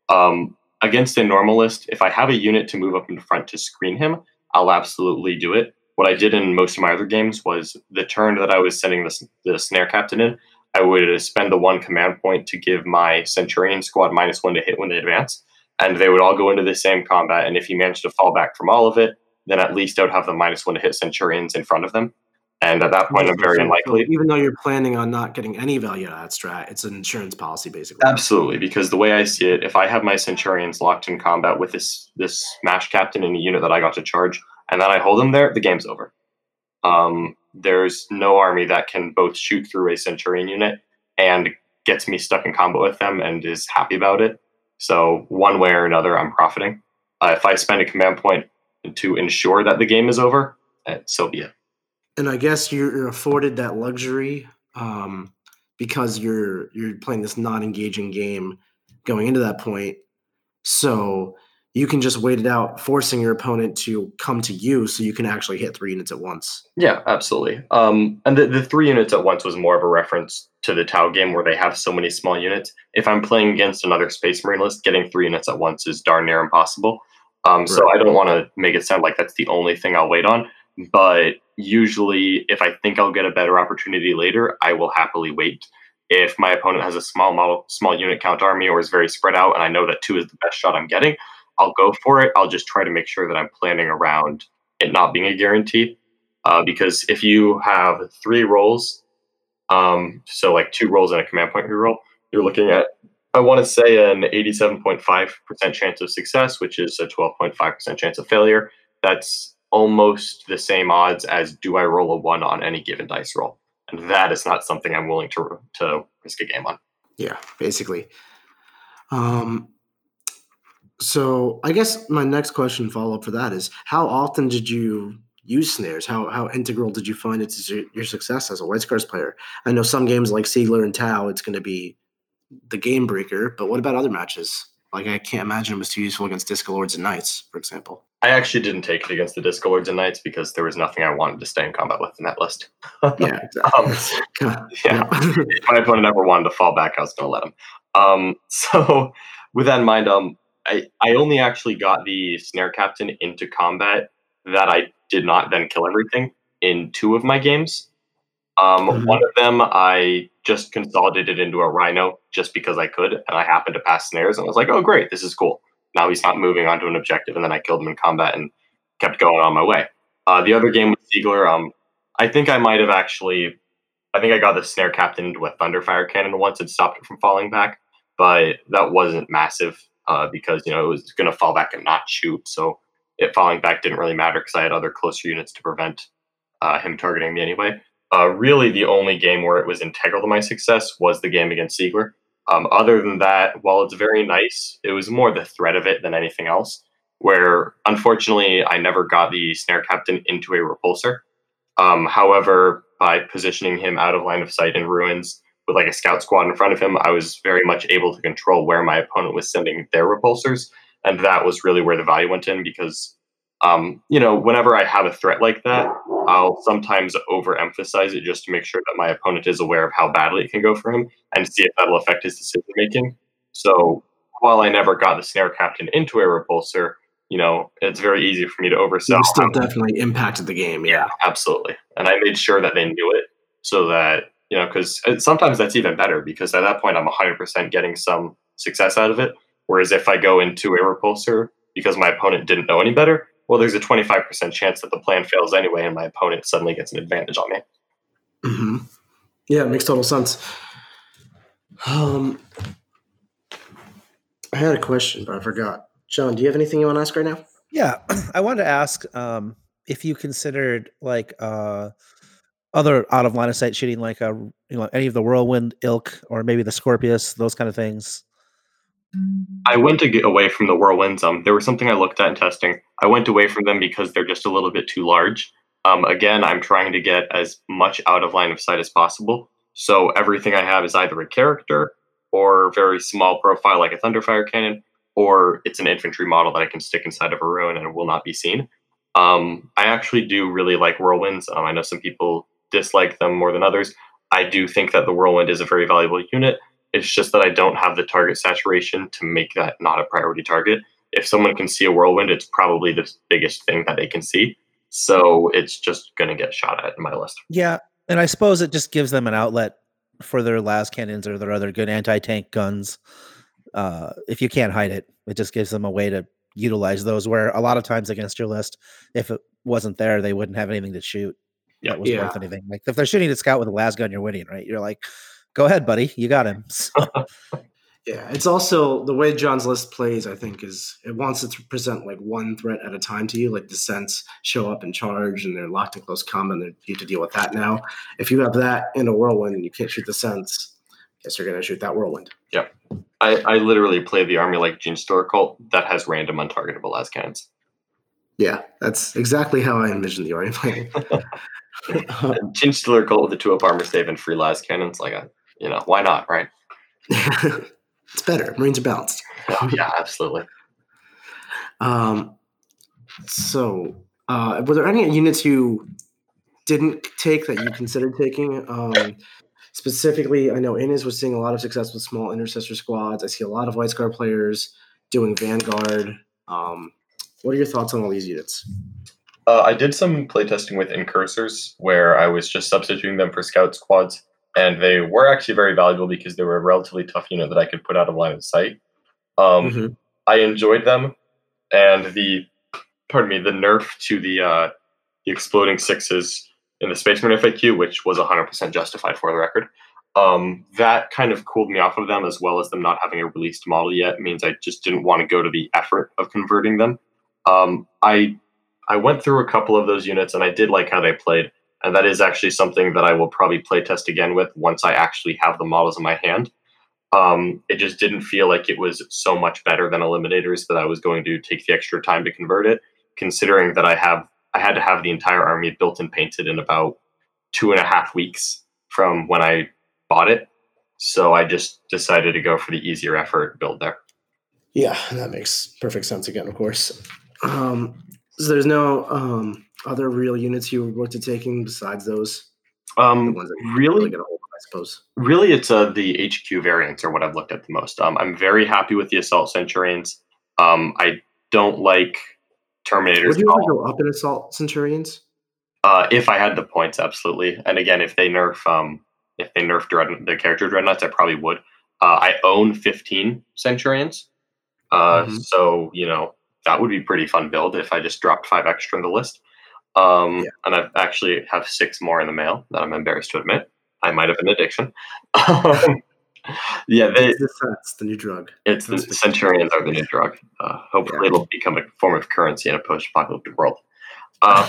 Um, against a normalist, if I have a unit to move up in front to screen him, I'll absolutely do it. What I did in most of my other games was the turn that I was sending the, the snare captain in, I would spend the one command point to give my Centurion squad minus one to hit when they advance, and they would all go into the same combat. And if he managed to fall back from all of it, then at least I would have the minus one to hit Centurions in front of them. And at that point, I'm very unlikely. Even though you're planning on not getting any value out of that strat, it's an insurance policy basically. Absolutely, because the way I see it, if I have my Centurions locked in combat with this this Smash Captain in a unit that I got to charge, and then I hold them there, the game's over. Um, there's no army that can both shoot through a Centurion unit and gets me stuck in combat with them and is happy about it. So one way or another, I'm profiting. Uh, if I spend a command point to ensure that the game is over, eh, so be it. And I guess you're, you're afforded that luxury um, because you're you're playing this not engaging game going into that point. So you can just wait it out, forcing your opponent to come to you, so you can actually hit three units at once. Yeah, absolutely. Um, and the, the three units at once was more of a reference to the Tau game where they have so many small units. If I'm playing against another Space Marine list, getting three units at once is darn near impossible. Um, So I don't want to make it sound like that's the only thing I'll wait on. But usually, if I think I'll get a better opportunity later, I will happily wait if my opponent has a small model, small unit count army or is very spread out, and I know that two is the best shot I'm getting, I'll go for it. I'll just try to make sure that I'm planning around it not being a guarantee. Uh, because if you have three rolls, um, so like two rolls and a command point reroll, you're looking at, I want to say, an 87.5% chance of success, which is a 12.5% chance of failure. That's almost the same odds as do I roll a one on any given dice roll. And that is not something I'm willing to, to risk a game on. Yeah, basically. Um, so I guess my next question follow up for that is how often did you use snares? How how integral did you find it to your success as a White Scars player? I know some games like Siegler and Tau, it's going to be the game breaker, but what about other matches? Like I can't imagine it was too useful against Disco Lords and Knights, for example. I actually didn't take it against the Disco Lords and Knights because there was nothing I wanted to stay in combat with in that list. yeah, um, yeah. if my opponent ever wanted to fall back, I was going to let him. Um, so, with that in mind, um, I, I only actually got the Snare Captain into combat that I did not then kill everything in two of my games. Um, mm-hmm. One of them I just consolidated into a Rhino just because I could, and I happened to pass snares, and I was like, "Oh, great, this is cool." Now he's not moving onto an objective, and then I killed him in combat and kept going on my way. Uh, the other game with Siegler, um, I think I might have actually, I think I got the snare captain into a Thunderfire cannon once and stopped it from falling back, but that wasn't massive uh, because you know it was going to fall back and not shoot. So it falling back didn't really matter because I had other closer units to prevent uh, him targeting me anyway. Uh, really, the only game where it was integral to my success was the game against Siegler. Um, other than that, while it's very nice, it was more the threat of it than anything else. Where unfortunately, I never got the snare captain into a repulsor. Um, however, by positioning him out of line of sight in ruins, with like a scout squad in front of him, I was very much able to control where my opponent was sending their repulsors. And that was really where the value went in because, um, you know, whenever I have a threat like that, I'll sometimes overemphasize it just to make sure that my opponent is aware of how badly it can go for him and see if that'll affect his decision making. So while I never got the snare captain into a repulsor, you know, it's very easy for me to oversell. You still definitely impacted the game. Yeah. yeah, absolutely. And I made sure that they knew it so that you know, because uh, sometimes that's even better because at that point I'm 100% getting some success out of it. Whereas if I go into a repulsor because my opponent didn't know any better, well, there's a 25% chance that the plan fails anyway and my opponent suddenly gets an advantage on me. Mm-hmm. Yeah, it makes total sense. Um, I had a question, but I forgot. John, do you have anything you want to ask right now? Yeah, I wanted to ask um, if you considered like uh, other out of line of sight shooting, like a uh, you know any of the whirlwind ilk or maybe the Scorpius, those kind of things. I went to get away from the whirlwinds. Um, there was something I looked at in testing. I went away from them because they're just a little bit too large. Um, again, I'm trying to get as much out of line of sight as possible. So everything I have is either a character or very small profile, like a Thunderfire cannon, or it's an infantry model that I can stick inside of a ruin and it will not be seen. Um, I actually do really like whirlwinds. Um, I know some people dislike them more than others. I do think that the Whirlwind is a very valuable unit. It's just that I don't have the target saturation to make that not a priority target. If someone can see a Whirlwind, it's probably the biggest thing that they can see. So it's just going to get shot at in my list. Yeah. And I suppose it just gives them an outlet for their las cannons or their other good anti tank guns. Uh, if you can't hide it, it just gives them a way to utilize those. Where a lot of times against your list, if it wasn't there, they wouldn't have anything to shoot that was yeah. worth anything. Like if they're shooting at scout with a las gun, you're winning, right? You're like, go ahead, buddy, you got him. yeah, it's also the way John's list plays. I think is it wants it to present like one threat at a time to you. Like the Cents show up and charge, and they're locked in close combat. and You have to deal with that now. If you have that in a whirlwind and you can't shoot the Cents, guess you're going to shoot that whirlwind. Yep. I, I literally play the army like Genestealer Cult that has random untargetable las cannons. Yeah, that's exactly how I envision the army playing. Genestealer Cult with the two up armor save and free las cannons. Like, a, you know, why not, right? it's better. Marines are balanced. Oh, yeah, absolutely. Um, so, uh, were there any units you didn't take that you considered taking? Um, specifically, I know Innes was seeing a lot of success with small intercessor squads. I see a lot of White Scar players doing Vanguard. Um, what are your thoughts on all these units? Uh, I did some playtesting with incursors where I was just substituting them for scout squads. And they were actually very valuable because they were a relatively tough unit that I could put out of line of sight. Um, Mhm. I enjoyed them, and the pardon me, the nerf to the uh, the exploding sixes in the Space Marine FAQ, which was 100% justified for the record. Um, that kind of cooled me off of them, as well as them not having a released model yet, means I just didn't want to go to the effort of converting them. Um, I I went through a couple of those units, and I did like how they played, and that is actually something that I will probably play test again with once I actually have the models in my hand. Um, it just didn't feel like it was so much better than Eliminators that I was going to take the extra time to convert it, considering that I have I had to have the entire army built and painted in about two and a half weeks from when I bought it. So I just decided to go for the easier effort build there. Yeah, that makes perfect sense again, of course. Um, so there's no um, other real units you were going to taking besides those? Um, you really, hold I suppose. really, it's uh, the HQ variants are what I've looked at the most. Um, I'm very happy with the Assault Centurions. Um, I don't like Terminators Would you ever all. go up in Assault Centurions? Uh, if I had the points, absolutely. And again, if they nerf, um, if they nerf dread- the character dreadnoughts, I probably would. Uh, I own 15 Centurions, uh, Mhm. so you know that would be pretty fun build if I just dropped five extra in the list. Um, Yeah. And I actually have six more in the mail that I'm embarrassed to admit. I might have an addiction. Um, yeah, they, It's the the new drug. it's the Centurions are the new drug. Uh, hopefully, Yeah. it'll become a form of currency in a post-apocalyptic world. Uh,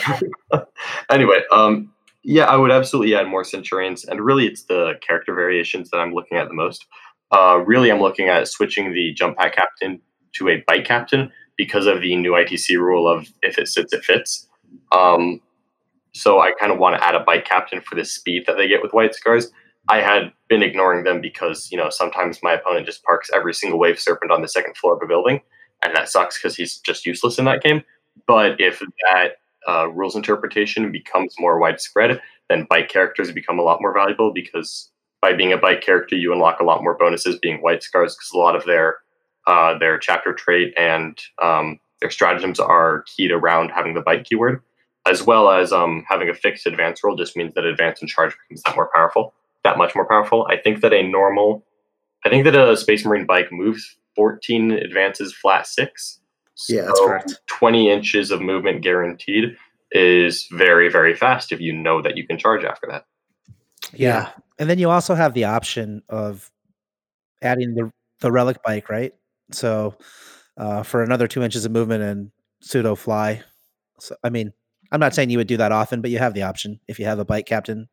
anyway, um, yeah, I would absolutely add more Centurions, and really, it's the character variations that I'm looking at the most. Uh, really, I'm looking at switching the jump pack captain to a bike captain because of the new ITC rule of if it sits, it fits. Um, so I kind of want to add a bike captain for the speed that they get with White Scars. I had been ignoring them because you know sometimes my opponent just parks every single wave serpent on the second floor of a building, and that sucks because he's just useless in that game. But if that uh, rules interpretation becomes more widespread, then bike characters become a lot more valuable because by being a bike character, you unlock a lot more bonuses being white scars because a lot of their uh, their chapter trait and um, their stratagems are keyed around having the bike keyword, as well as um, having a fixed advance roll just means that advance and charge becomes that more powerful, that much more powerful. I think that a normal, I think that a Space Marine bike moves 14 advances flat six. Yeah, that's correct. 20 inches of movement guaranteed is very, very fast if you know that you can charge after that. Yeah. And then you also have the option of adding the the relic bike, right? So uh, for another two inches of movement and pseudo fly. So I mean, I'm not saying you would do that often, but you have the option if you have a bike captain.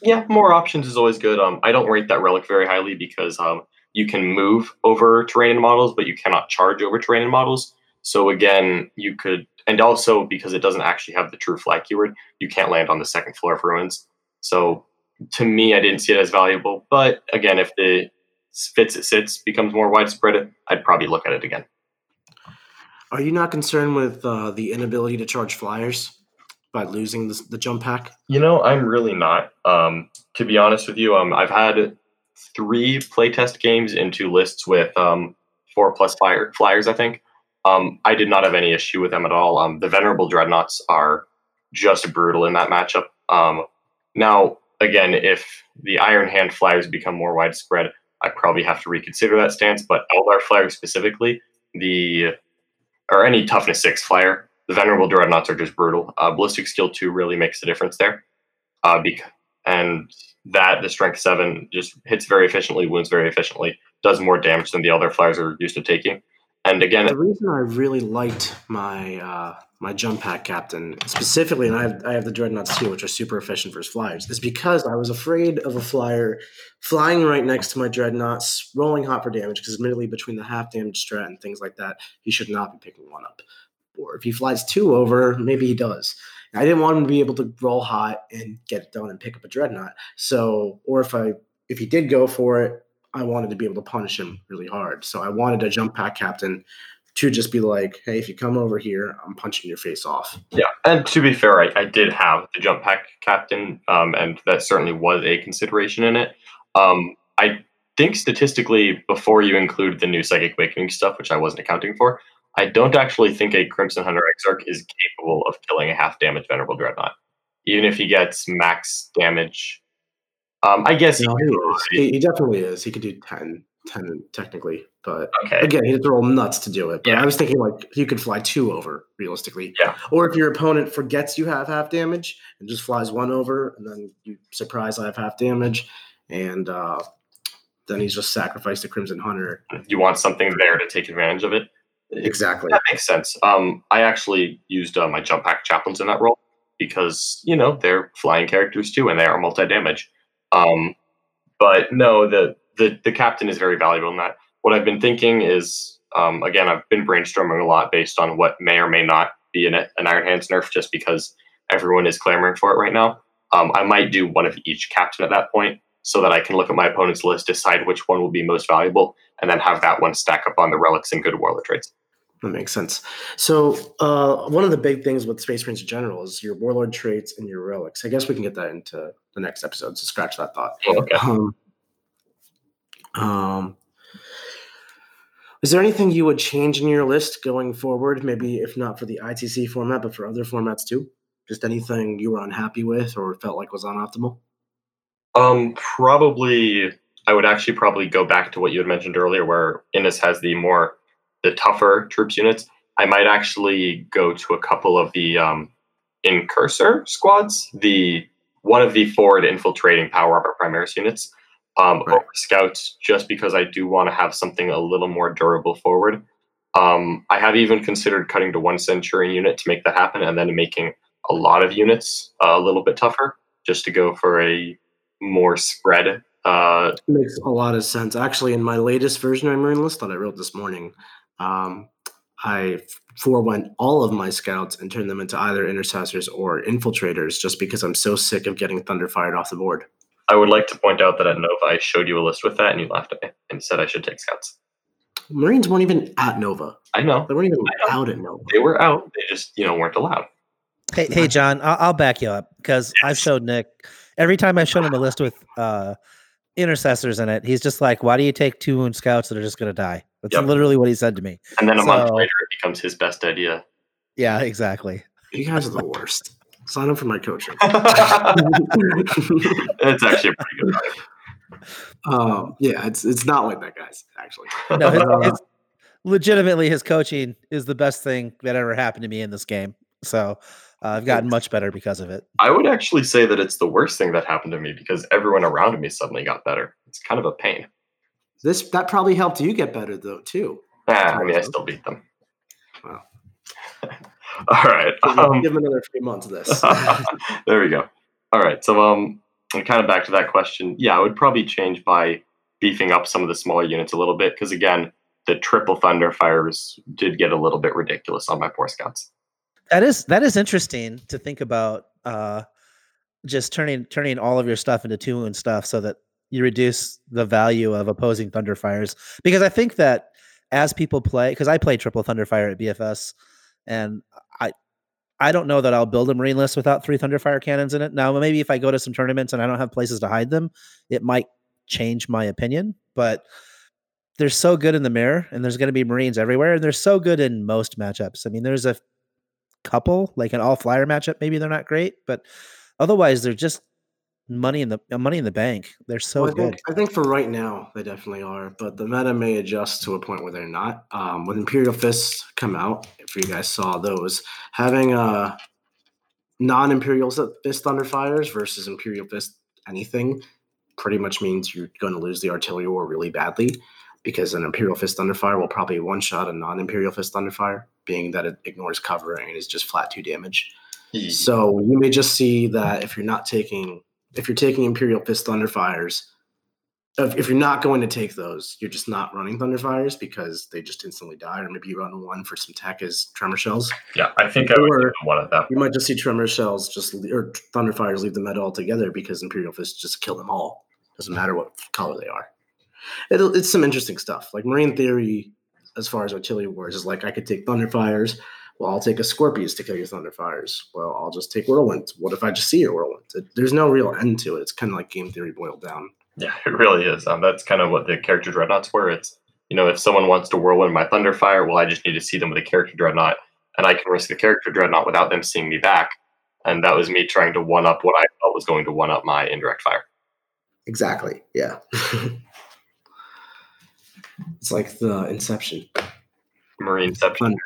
Yeah, more options is always good. Um, I don't rate that relic very highly because um, you can move over terrain models, but you cannot charge over terrain models. So again, you could, and also because it doesn't actually have the true fly keyword, you can't land on the second floor of ruins. So to me, I didn't see it as valuable. But again, if the fits it sits becomes more widespread, I'd probably look at it again. Are you not concerned with uh, the inability to charge flyers by losing the, the jump pack? You know, I'm really not. Um, to be honest with you, um, I've had three playtest games into lists with um, four plus flyer, flyers. I think um, I did not have any issue with them at all. Um, the venerable dreadnoughts are just brutal in that matchup. Um, now, again, if the Iron Hand flyers become more widespread, I probably have to reconsider that stance. But Eldar flyers specifically, the or any toughness six flyer, the venerable dreadnoughts are just brutal. Uh, ballistic skill two really makes the difference there, uh, and that the strength seven just hits very efficiently, wounds very efficiently, does more damage than the other flyers are used to taking. And again, The reason I really liked my uh, my jump pack captain specifically, and I have, I have the dreadnoughts too, which are super efficient versus flyers, is because I was afraid of a flyer flying right next to my dreadnoughts, rolling hot for damage. Because admittedly, between the half damage strat and things like that, he should not be picking one up. Or if he flies two over, maybe he does. I didn't want him to be able to roll hot and get it done and pick up a dreadnought. So, or if I if he did go for it, I wanted to be able to punish him really hard. So I wanted a jump pack captain to just be like, hey, if you come over here, I'm punching your face off. Yeah, and to be fair, I, I did have the jump pack captain, um, and that certainly was a consideration in it. Um, I think statistically, before you include the new psychic awakening stuff, which I wasn't accounting for, I don't actually think a Crimson Hunter Exarch is capable of killing a half damage venerable dreadnought, even if he gets max damage Um, I guess he No, he. He, he definitely is. He could do 10, 10 technically, but Okay. again, he has to roll nuts to do it. But Yeah. I was thinking like you could fly two over realistically. Yeah. Or if your opponent forgets you have half damage and just flies one over, and then you surprise I have half damage, and uh, then he's just sacrificed the Crimson Hunter. You want something there to take advantage of it. Exactly. That makes sense. Um, I actually used uh, my jump pack chaplains in that role because you know they're flying characters too, and they are multi damage. Um, but no, the, the the captain is very valuable in that. What I've been thinking is, um, again, I've been brainstorming a lot based on what may or may not be an, an Iron Hands nerf, just because everyone is clamoring for it right now. Um, I might do one of each captain at that point, so that I can look at my opponent's list, decide which one will be most valuable, and then have that one stack up on the relics and good warlord traits. That makes sense. So, uh, one of the big things with Space Marines in general is your warlord traits and your relics. I guess we can get that into the next episode. So, scratch that thought. Okay. Um, um, is there anything you would change in your list going forward? Maybe if not for the ITC format, but for other formats too. Just anything you were unhappy with or felt like was unoptimal. Um, probably I would actually probably go back to what you had mentioned earlier, where Innes has the more the tougher troops units. I might actually go to a couple of the um, incursor squads, the one of the forward infiltrating power upper primaris units, um, Right. over scouts, just because I do want to have something a little more durable forward. Um, I have even considered cutting to one centurion unit to make that happen, and then making a lot of units uh, a little bit tougher, just to go for a more spread. Uh, Makes a lot of sense. Actually, in my latest version of my Marine list that I wrote this morning, um, I forewent all of my scouts and turned them into either intercessors or infiltrators just because I'm so sick of getting thunder fired off the board. I would like to point out that at Nova, I showed you a list with that, and you laughed at me and said I should take scouts. Marines weren't even at Nova. I know They weren't even I out at Nova. they were out; they just you know weren't allowed. Hey, hey, John, I'll, I'll back you up because I've showed Nick every time I've shown him a list with uh, intercessors in it. He's just like, "Why do you take two wound scouts that are just going to die?" That's Yep. literally what he said to me. And then a month later, it becomes his best idea. Yeah, exactly. You guys are the worst. Sign up for my coaching. it's actually a pretty good. One. um, yeah, it's it's not like that, guys. Actually, No, his, Uh, his, legitimately, his coaching is the best thing that ever happened to me in this game. So uh, I've gotten much better because of it. I would actually say that it's the worst thing that happened to me because everyone around me suddenly got better. It's kind of a pain. this that probably helped you get better though too. Ah, I mean, I still beat them. Wow. All right. Um, Give him another three months of this. there we go. All right. So, um, kind of back to that question. Yeah, I would probably change by beefing up some of the smaller units a little bit because again, the triple thunder fires did get a little bit ridiculous on my poor scouts. That is that is interesting to think about. Uh, just turning turning all of your stuff into two and stuff so that you reduce the value of opposing thunderfires. Because I think that as people play, because I play triple thunderfire at BFS, and I I don't know that I'll build a marine list without three thunderfire cannons in it. Now maybe if I go to some tournaments and I don't have places to hide them, it might change my opinion. But they're so good in the mirror, and there's going to be marines everywhere, and they're so good in most matchups. I mean, there's a couple like an all flyer matchup maybe they're not great but otherwise they're just money in the uh, money in the bank. They're so Well, I good. Think, I think for right now they definitely are, but the meta may adjust to a point where they're not. Um, when Imperial Fists come out, if you guys saw those, having a non-Imperial Fist Thunderfires versus Imperial Fist anything pretty much means you're going to lose the artillery war really badly because an Imperial Fist Thunderfire will probably one shot a non-Imperial Fist Thunderfire, being that it ignores cover and is just flat two damage. Hmm. So you may just see that if you're not taking, if you're taking Imperial Fist Thunderfires, if, if you're not going to take those, you're just not running Thunderfires because they just instantly die, or maybe you run one for some tech as Tremor Shells. Yeah, I think I would one of them. You might just see Tremor Shells just or Thunderfires leave the meta altogether because Imperial Fist just kill them all. Doesn't matter what color they are. It'll, it's some interesting stuff. Like Marine Theory, as far as artillery wars, is like I could take Thunderfires. Well, I'll take a Scorpius to kill your Thunderfires. Well, I'll just take Whirlwind. What if I just see your Whirlwind? It, there's no real end to it. It's kind of like game theory boiled down. Yeah, it really is. Um, that's kind of what the character dreadnoughts were. It's you know, if someone wants to whirlwind my thunderfire, well, I just need to see them with a character dreadnought, and I can risk the character dreadnought without them seeing me back. And that was me trying to one up what I thought was going to one up my indirect fire. Exactly. Yeah. it's like the Inception, Marineception. Thunder,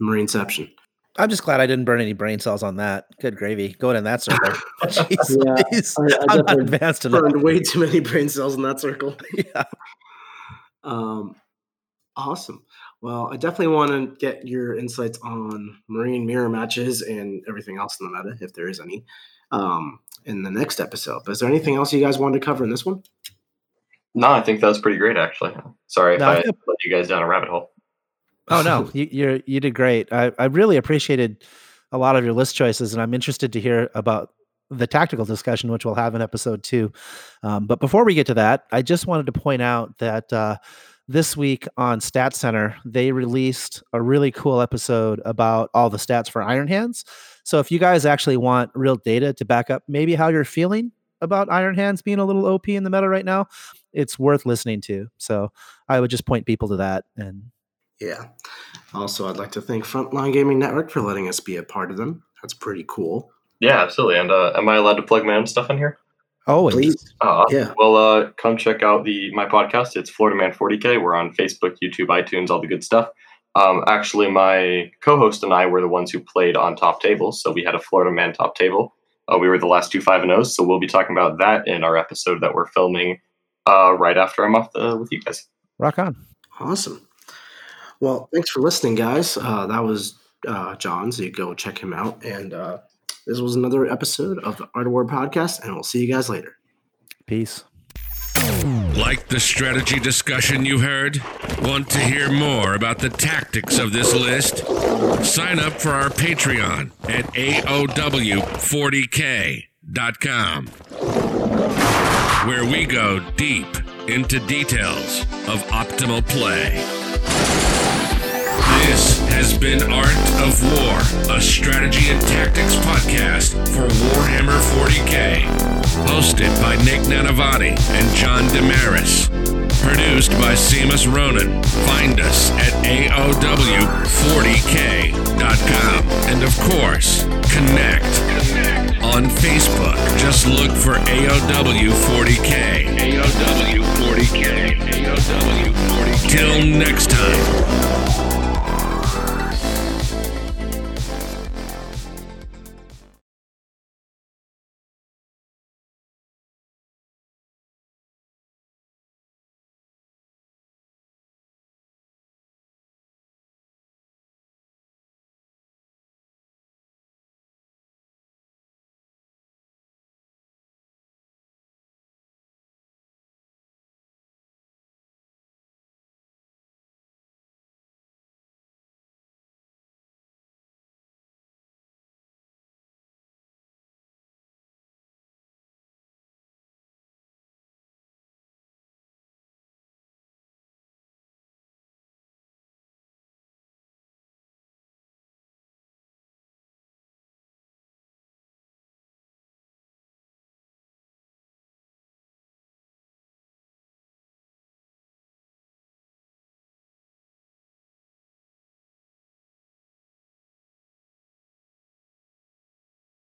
Marineception. I'm just glad I didn't burn any brain cells on that. Good gravy. Going in that circle. Jeez, Yeah, I- I I'm not advanced enough. Burned way too many brain cells in that circle. Yeah. Um, awesome. Well, I definitely want to get your insights on marine mirror matches and everything else in the meta, if there is any, um, in the next episode. But is there anything else you guys wanted to cover in this one? No, I think that was pretty great, actually. Sorry if No, I I let feel- you guys down a rabbit hole. Oh no, you you're, you did great. I, I really appreciated a lot of your list choices, and I'm interested to hear about the tactical discussion, which we'll have in episode two. Um, but before we get to that, I just wanted to point out that uh, this week on Stat Center they released a really cool episode about all the stats for Iron Hands. So if you guys actually want real data to back up maybe how you're feeling about Iron Hands being a little OP in the meta right now, it's worth listening to. So I would just point people to that and Yeah. Also, I'd like to thank Frontline Gaming Network for letting us be a part of them. That's pretty cool. Yeah, absolutely. And uh, am I allowed to plug my own stuff in here? always. Please. Uh, Yeah. Well, uh, come check out the my podcast. It's Florida Man 40K. We're on Facebook, YouTube, iTunes, all the good stuff. Um, actually, my co-host and I were the ones who played on top tables, so we had a Florida Man top table. Uh, we were the last two five and O's, so we'll be talking about that in our episode that we're filming uh, right after I'm off the, with you guys. Rock on. Awesome. Well, thanks for listening, guys. Uh, that was uh, John, so you go check him out. And uh, this was another episode of the Art of War podcast, and we'll see you guys later. Peace. Like the strategy discussion you heard? Want to hear more about the tactics of this list? Sign up for our Patreon at AOW40k.com, where we go deep into details of optimal play. This has been Art of War, a strategy and tactics podcast for Warhammer 40k. Hosted by Nick Nanavati and John Damaris. Produced by Seamus Ronan. Find us at AOW40k.com. And of course, connect on Facebook. Just look for AOW40k. AOW40k. AOW40k. Till next time.